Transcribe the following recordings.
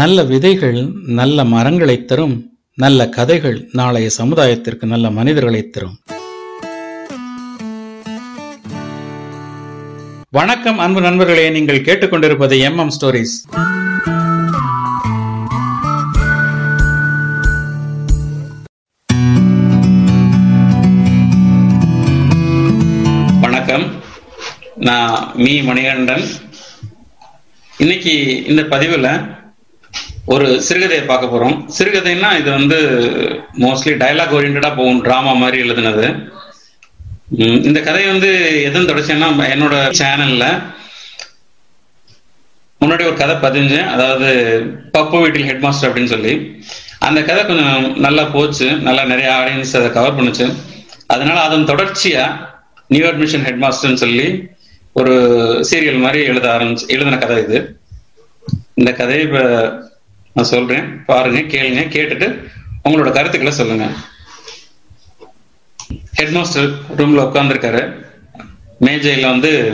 நல்ல விதைகள் நல்ல மரங்களை தரும் நல்ல கதைகள் நாளைய சமுதாயத்திற்கு நல்ல மனிதர்களை தரும். வணக்கம் அன்பு நண்பர்களே. நீங்கள் கேட்டுக்கொண்டிருப்பது எம் எம் ஸ்டோரிஸ் வணக்கம். நான் மீ மணிகண்டன். இன்னைக்கு இந்த பதிவுல ஒரு சிறுகதையை பார்க்க போறோம். சிறுகதைன்னா இது வந்து மோஸ்ட்லி டயலாக் ஓரியன்டா போகும் டிராமா மாதிரி எழுதுனது. இந்த கதை வந்து எதுன்னு தொடர்ச்சின்னா என்னோட சேனல்ல முன்னாடி ஒரு கதை பதிஞ்சேன் அதாவது பப்பு வீட்டில் ஹெட் மாஸ்டர் அப்படின்னு சொல்லி அந்த கதை கொஞ்சம் நல்லா போச்சு. நல்லா நிறைய ஆடியன்ஸ் அதை கவர் பண்ணுச்சு. அதனால அதன் தொடர்ச்சியா நியூ அட்மிஷன் ஹெட் மாஸ்டர்னு சொல்லி ஒரு சீரியல் மாதிரி எழுத ஆரம்பிச்சு எழுதின கதை இது. இந்த கதையை இப்ப நான் சொல்றேன் பாருங்க கேளுங்க கேட்டுட்டு உங்களோட கருத்துக்களை சொல்லுங்க. ஹெட் மாஸ்டர் ரூம்ல உட்காந்துருக்காரு மேஜையில வந்து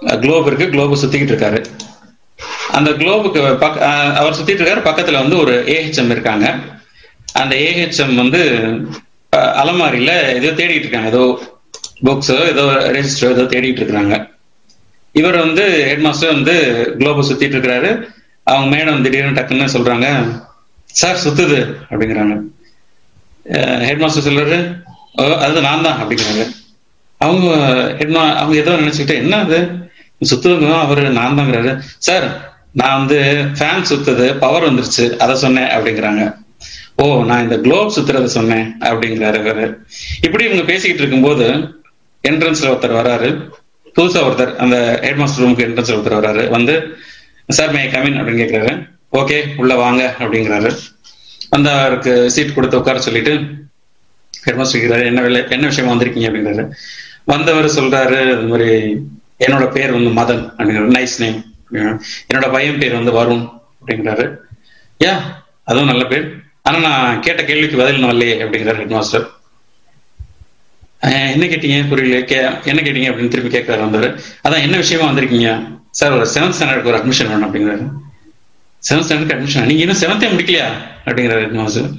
குளோப் இருக்கு குளோபு சுத்திக்கிட்டு இருக்காரு. அந்த குளோபுக்கு அஹ் அவர் சுத்திட்டு இருக்காரு. பக்கத்துல வந்து ஒரு ஏஹெச்எம் இருக்காங்க. அந்த ஏஹெச்எம் வந்து அலமாரியில ஏதோ தேடிட்டு இருக்காங்க. ஏதோ புக்ஸோ ஏதோ ரெஜிஸ்டரோ ஏதோ தேடிட்டு இருக்காங்க இவர் வந்து ஹெட் மாஸ்டர் வந்து குளோபை சுத்திட்டு இருக்கிறாரு. அவங்க மேடம் திடீர்னு டக்குன்னு சொல்றாங்க சார் சுத்துது அப்படிங்கிறாங்க. ஹெட் மாஸ்டர் சொல்றாரு "ஓ, அது நான் தான் அப்படிங்கிறாங்க. அவங்க ஹெட்மா அவங்க ஏதோ நினைச்சுக்கிட்டு என்ன அது? சுத்துவங்க அவரு நான் தாங்கிறாரு. சார் நான் வந்து ஃபேன் சுத்துது பவர் வந்துருச்சு அதை சொன்னேன் அப்படிங்கிறாங்க. ஓ நான் இந்த குளோப் சுத்துறத சொன்னேன் அப்படிங்கிறாரு அவரு இப்படி இவங்க பேசிக்கிட்டு இருக்கும்போது என்ட்ரன்ஸ்ல ஒருத்தர் வராரு. புதுசா ஒருத்தர் அந்த ஹெட் மாஸ்டர் ரூமுக்கு என்ட்ரன்ஸ்ல ஒருத்தர் வராரு. வந்து சார் மே கமின் அப்படின்னு கேட்கிறாரு ஓகே உள்ள வாங்க அப்படிங்கிறாரு. அந்த அவருக்கு சீட் கொடுத்து உட்கார சொல்லிட்டு ஹெட்மாஸ்டர் கேட்கிறாரு என்ன வேலை என்ன விஷயமா வந்திருக்கீங்க? அப்படிங்கிறாரு. வந்தவர் சொல்றாரு இந்த மாதிரி என்னோட பேர் வந்து மதன். அப்படிங்கிற நைஸ் நேம் என்னோட பையன் பேர் வந்து வருண். அப்படிங்கிறாரு. யா அதுவும் நல்ல பேர். ஆனா நான் கேட்ட கேள்விக்கு பதில் இன்னும் வரலையே. அப்படிங்கிறாரு ஹெட் மாஸ்டர் என்ன கேட்டீங்க? புரியல கே என்ன கேட்டீங்க? அப்படின்னு திருப்பி கேட்கறாரு வந்தவர். அதான் என்ன விஷயமா வந்திருக்கீங்க? சார் ஒரு செவன்த் ஸ்டாண்டர்டுக்கு ஒரு அட்மிஷன் வேணும் அப்படிங்கிறாரு. செவன்த் ஸ்டாண்டர்டுக்கு அட்மிஷன் நீங்க இன்னும் செவன்த்தே முடிக்கலையா? அப்படிங்கிறாரு ஹெட் மாஸ்டர்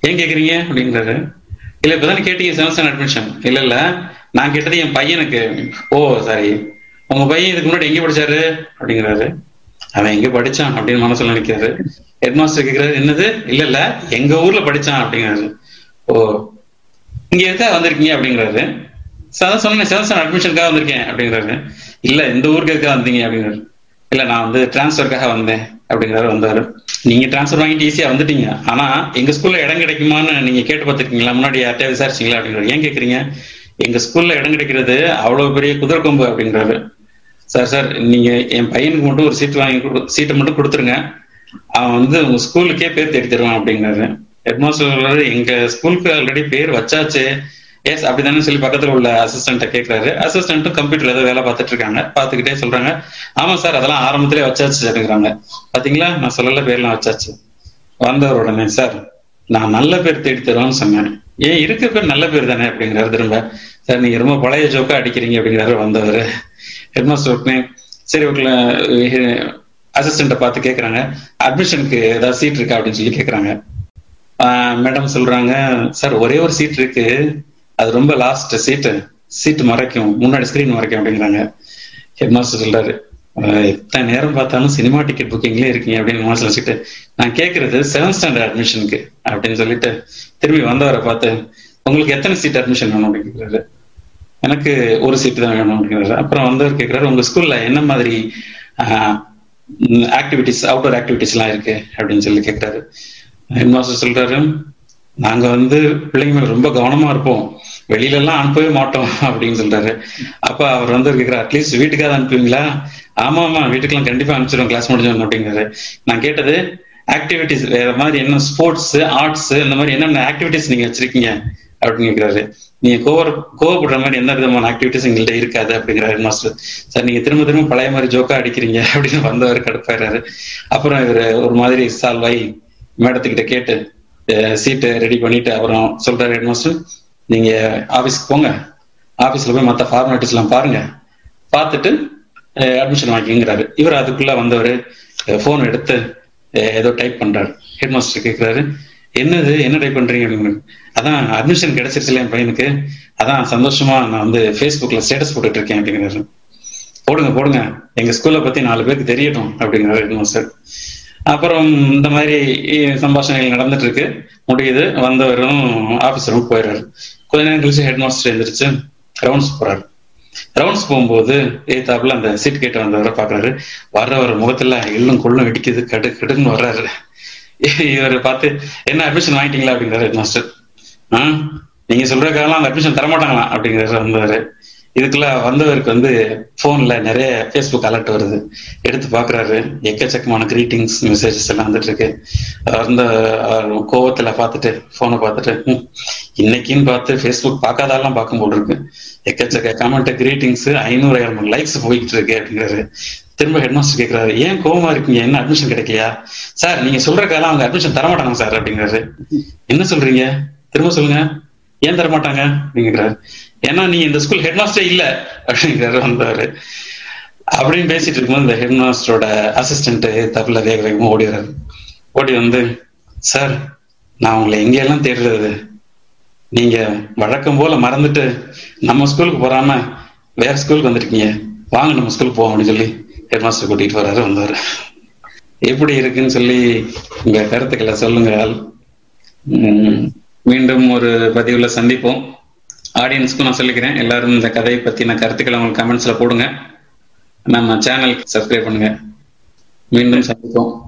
ஏன் கேக்குறீங்க? அப்படிங்கிறாரு. இல்ல இப்பதானே கேட்டீங்க செவன்த் ஸ்டாண்டர்ட் அட்மிஷன் இல்ல இல்ல. நான் கேட்டது என் பையனுக்கு. ஓ சாரி. உங்க பையன் இதுக்கு முன்னாடி எங்க படிச்சாரு? அப்படிங்கிறாரு. அவன் எங்க படிச்சான்? அப்படின்னு மனசுல நினைக்கிறாரு. ஹெட் மாஸ்டர் கேக்குறாரு என்னது? இல்ல இல்ல. எங்க ஊர்ல படிச்சான்? அப்படிங்கிறாரு. ஓ. இங்க இருக்க வந்திருக்கீங்க? அப்படிங்கிறாரு. அதான் சொன்னேன் செவன்த் ஸ்டாண்டர்ட் அட்மிஷனுக்காக வந்திருக்கேன். அப்படிங்கிறாரு. இல்ல இந்த ஊருக்கு எதுக்காக வந்தீங்க அப்படின்னு இல்ல நான் வந்து டிரான்ஸ்ஃபருக்காக வந்தேன் அப்படிங்கிறாரு வந்தாரு. நீங்க டிரான்ஸ்ஃபர் வாங்கிட்டு ஈஸியா வந்துட்டீங்க. ஆனா எங்க ஸ்கூல்ல இடம் கிடைக்குமான்னு நீங்க கேட்டு பார்த்துருக்கீங்களா? முன்னாடி யார்கிட்ட விசாரிச்சீங்களா அப்படிங்கிறாரு. ஏன் கேக்குறீங்க? எங்க ஸ்கூல்ல இடம் கிடைக்கிறது அவ்வளவு பெரிய குதிரை கொம்பு அப்படிங்கிறாரு. சார் சார் நீங்க என் பையனுக்கு மட்டும் ஒரு சீட் வாங்கி கொடு சீட்டை மட்டும் கொடுத்துருங்க. அவன் வந்து உங்க ஸ்கூலுக்கே பேர் தேடி தருவான் அப்படிங்கிறாரு. ஹெட்மாஸ்டர் எங்க ஸ்கூலுக்கு ஆல்ரெடி பேர் வச்சாச்சு. எஸ் அப்படிதானே சொல்லி பக்கத்துல உள்ள அசிஸ்டன்ட்ட கேக்குறாரு. அசிஸ்டன்ட்டும் கம்ப்யூட்டர்ல ஏதோ வேலை பார்த்துட்டு இருக்காங்க. பாத்துக்கிட்டே சொல்றாங்க. ஆமா சார் அதெல்லாம் ஆரம்பத்திலே வச்சாச்சு அப்படிங்கிறாங்க பாத்தீங்களா? நான் சொல்லல பேர்லாம் வச்சாச்சு. வந்தவர் உடனே சார் நான் நல்ல பேர் தேடி தருவோம்னு சொன்னேன். ஏன் இருக்க பேர் நல்ல பேர் தானே? அப்படிங்கிறாரு திரும்ப. சார் நீங்க ரொம்ப பழைய ஜோக்கா அடிக்கிறீங்க அப்படிங்கிறாரு வந்தவர். ஹெட்மாஸ்டர் உடனே சரி உங்களை அசிஸ்டண்ட்டை பார்த்து கேட்குறாங்க அட்மிஷனுக்கு ஏதாவது சீட் இருக்கா? அப்படின்னு சொல்லி கேட்குறாங்க மேடம் சொல்றாங்க சார் ஒரே ஒரு சீட் இருக்கு. அது ரொம்ப லாஸ்ட் சீட்டு சீட்டு மறைக்கும் முன்னாடி ஸ்கிரீன் மறைக்கும் அப்படிங்கிறாங்க. ஹெட் மாஸ்டர் சொல்றாரு எத்தனை நேரம் பார்த்தாலும் சினிமா டிக்கெட் புக்கிங்லேயே இருக்கீங்க அப்படின்னு மாஸ்டர் வச்சுட்டு நான் கேட்கறது செவன்த் ஸ்டாண்டர்ட் அட்மிஷனுக்கு அப்படின்னு சொல்லிட்டு திரும்பி வந்தவரை பார்த்து உங்களுக்கு எத்தனை சீட் அட்மிஷன் வேணும்? அப்படின்னு எனக்கு ஒரு சீட்டு தான் வேணும் அப்படிங்கிறாரு அப்புறம் வந்தவர் கேட்கிறாரு உங்க ஸ்கூல்ல என்ன மாதிரி ஆக்டிவிட்டிஸ் அவுட்டோர் ஆக்டிவிட்டிஸ் எல்லாம் இருக்கு? அப்படின்னு சொல்லி கேட்கிறாரு ஹெட் மாஸ்டர் சொல்றாரு நாங்க வந்து பிள்ளைங்க மேல ரொம்ப கவனமா இருப்போம். வெளியில எல்லாம் அனுப்பவே மாட்டோம் அப்படின்னு சொல்றாரு. அப்ப அவர் வந்து கேக்குறாரு அட்லீஸ்ட் வீட்டுக்காவது அனுப்புவீங்களா? ஆமா ஆமா வீட்டுக்கெல்லாம் கண்டிப்பா அனுப்பிச்சிடும் கிளாஸ் முடிஞ்சோம் அப்படிங்கிறாரு. நான் கேட்டது ஆக்டிவிட்டிஸ் வேற மாதிரி என்ன ஸ்போர்ட்ஸ் ஆர்ட்ஸ் இந்த மாதிரி என்னென்ன ஆக்டிவிட்டிஸ் நீங்க வச்சிருக்கீங்க? அப்படின்னு கேக்குறாரு. நீங்க கோவர் கோவப்படுற மாதிரி எந்த விதமான ஆக்டிவிட்டிஸ் எங்கள்கிட்ட இருக்காது அப்படிங்கிறாரு மாஸ்டர் சார் நீங்க திரும்ப திரும்ப பழைய மாதிரி ஜோக்கா அடிக்கிறீங்க அப்படின்னு வந்தவர் கடுப்பாயிறாரு. அப்புறம் இவர் ஒரு மாதிரி சால்வ் ஆகி மேடத்துக்கிட்ட கேட்டு சீட்டு ரெடி பண்ணிட்டு அப்புறம் சொல்றாரு ஹெட் மாஸ்டர் நீங்க ஆபீஸ்க்கு போங்க. ஆபீஸ்ல போய் மத்த ஃபார்மாலிட்டிஸ் எல்லாம் பாருங்க. பார்த்துட்டு அட்மிஷன் வாங்கிங்கிறாரு. இவர் அதுக்குள்ள வந்தவர் போன் எடுத்து ஏதோ டைப் பண்றாரு. ஹெட் மாஸ்டர் கேட்கிறாரு என்னது என்ன டைப் பண்றீங்க? அப்படின்னு அதான் அட்மிஷன் கிடைச்சிருச்சுல என் பையனுக்கு. அதான் சந்தோஷமா நான் வந்து ஃபேஸ்புக்ல ஸ்டேட்டஸ் போட்டுட்டு இருக்கேன் அப்படிங்கிறாரு. போடுங்க போடுங்க. எங்க ஸ்கூல்ல பத்தி நாலு பேருக்கு தெரியட்டும் அப்படிங்கிறாரு ஹெட் மாஸ்டர் அப்புறம் இந்த மாதிரி சம்பாஷணைகள் நடந்துட்டு இருக்கு முடியுது வந்தவரும் ஆபீஸ் போயிடுறாரு. கொஞ்ச நேரம் கழிச்சு ஹெட் மாஸ்டர் எழுந்திரிச்சு ரவுண்ட்ஸ் போறாரு. ரவுண்ட்ஸ் போகும்போது ஏத்தாப்புல அந்த சீட் கேட்டு வந்தவரை பாக்குறாரு வர்றவர் முகத்துல எள்ளும் கொள்ளும் வெடிக்குது கடு கடுன்னு வர்றாரு. இவரை பார்த்து என்ன அட்மிஷன் வாங்கிட்டீங்களா? அப்படிங்கிறாரு ஹெட் மாஸ்டர் ஆஹ் நீங்க சொல்ற காலம் அந்த அட்மிஷன் தரமாட்டாங்களா அப்படிங்கிறாரு வந்தவர் இதுக்குள்ள வந்தவருக்கு வந்து போன்ல நிறைய ஃபேஸ்புக் அலர்ட் வருது. எடுத்து பாக்குறாரு எக்கச்சக்கமான கிரீட்டிங்ஸ் மெசேஜஸ் எல்லாம் வந்துட்டு இருக்கு. அந்த கோவத்துல பார்த்துட்டு போனை பார்த்துட்டு இன்னைக்குன்னு பார்த்து ஃபேஸ்புக் பார்க்காதாலாம் பார்க்கும் போல் இருக்கு. எக்கச்சக்க கமெண்ட் கிரீட்டிங்ஸ் ஐநூறு ஐநூறு லைக்ஸ் போய்கிட்டு இருக்கு அப்படிங்கிறாரு. திரும்ப ஹெட் மாஸ்டர் ஏன் கோவமா இருக்கீங்க? என்ன அட்மிஷன் கிடைக்கலையா? சார் நீங்க சொல்றக்கால அவங்க அட்மிஷன் தரமாட்டாங்க சார் அப்படிங்கிறாரு. என்ன சொல்றீங்க? திரும்ப சொல்லுங்க. ஏன் தரமாட்டாங்க? அப்படிங்கிறாரு. ஏன்னா நீ இந்த ஸ்கூல் ஹெட் மாஸ்டர் இல்ல. அப்படிங்கிறாரு வந்தாரு. அப்படின்னு பேசிட்டு இருக்கும்போது இந்த ஹெட் மாஸ்டரோட அசிஸ்டன்ட் தப்புல தேவரகமும் வேகமா ஓடிடுறாரு. ஓடி வந்து சார் நான் உங்களை எங்கெல்லாம் தேடுறது? நீங்க வழக்கம் போல மறந்துட்டு நம்ம ஸ்கூலுக்கு போறாம வேற ஸ்கூலுக்கு வந்துருக்கீங்க. வாங்க நம்ம ஸ்கூலுக்கு போவோம் அப்படின்னு சொல்லி ஹெட் மாஸ்டர் கூட்டிட்டு வராரு வந்தாரு. எப்படி இருக்குன்னு சொல்லி உங்க கருத்துக்களை சொல்லுங்க உம், மீண்டும் ஒரு பதிவுல சந்திப்போம். ஆடியன்ஸ்க்கும் நான் சொல்லிக்கிறேன். எல்லாரும் இந்த கதையை பத்தின கருத்துக்களை உங்களுக்கு கமெண்ட்ஸ்ல போடுங்க. நம்ம சேனலுக்கு சப்ஸ்கிரைப் பண்ணுங்க. மீண்டும் சந்திப்போம்.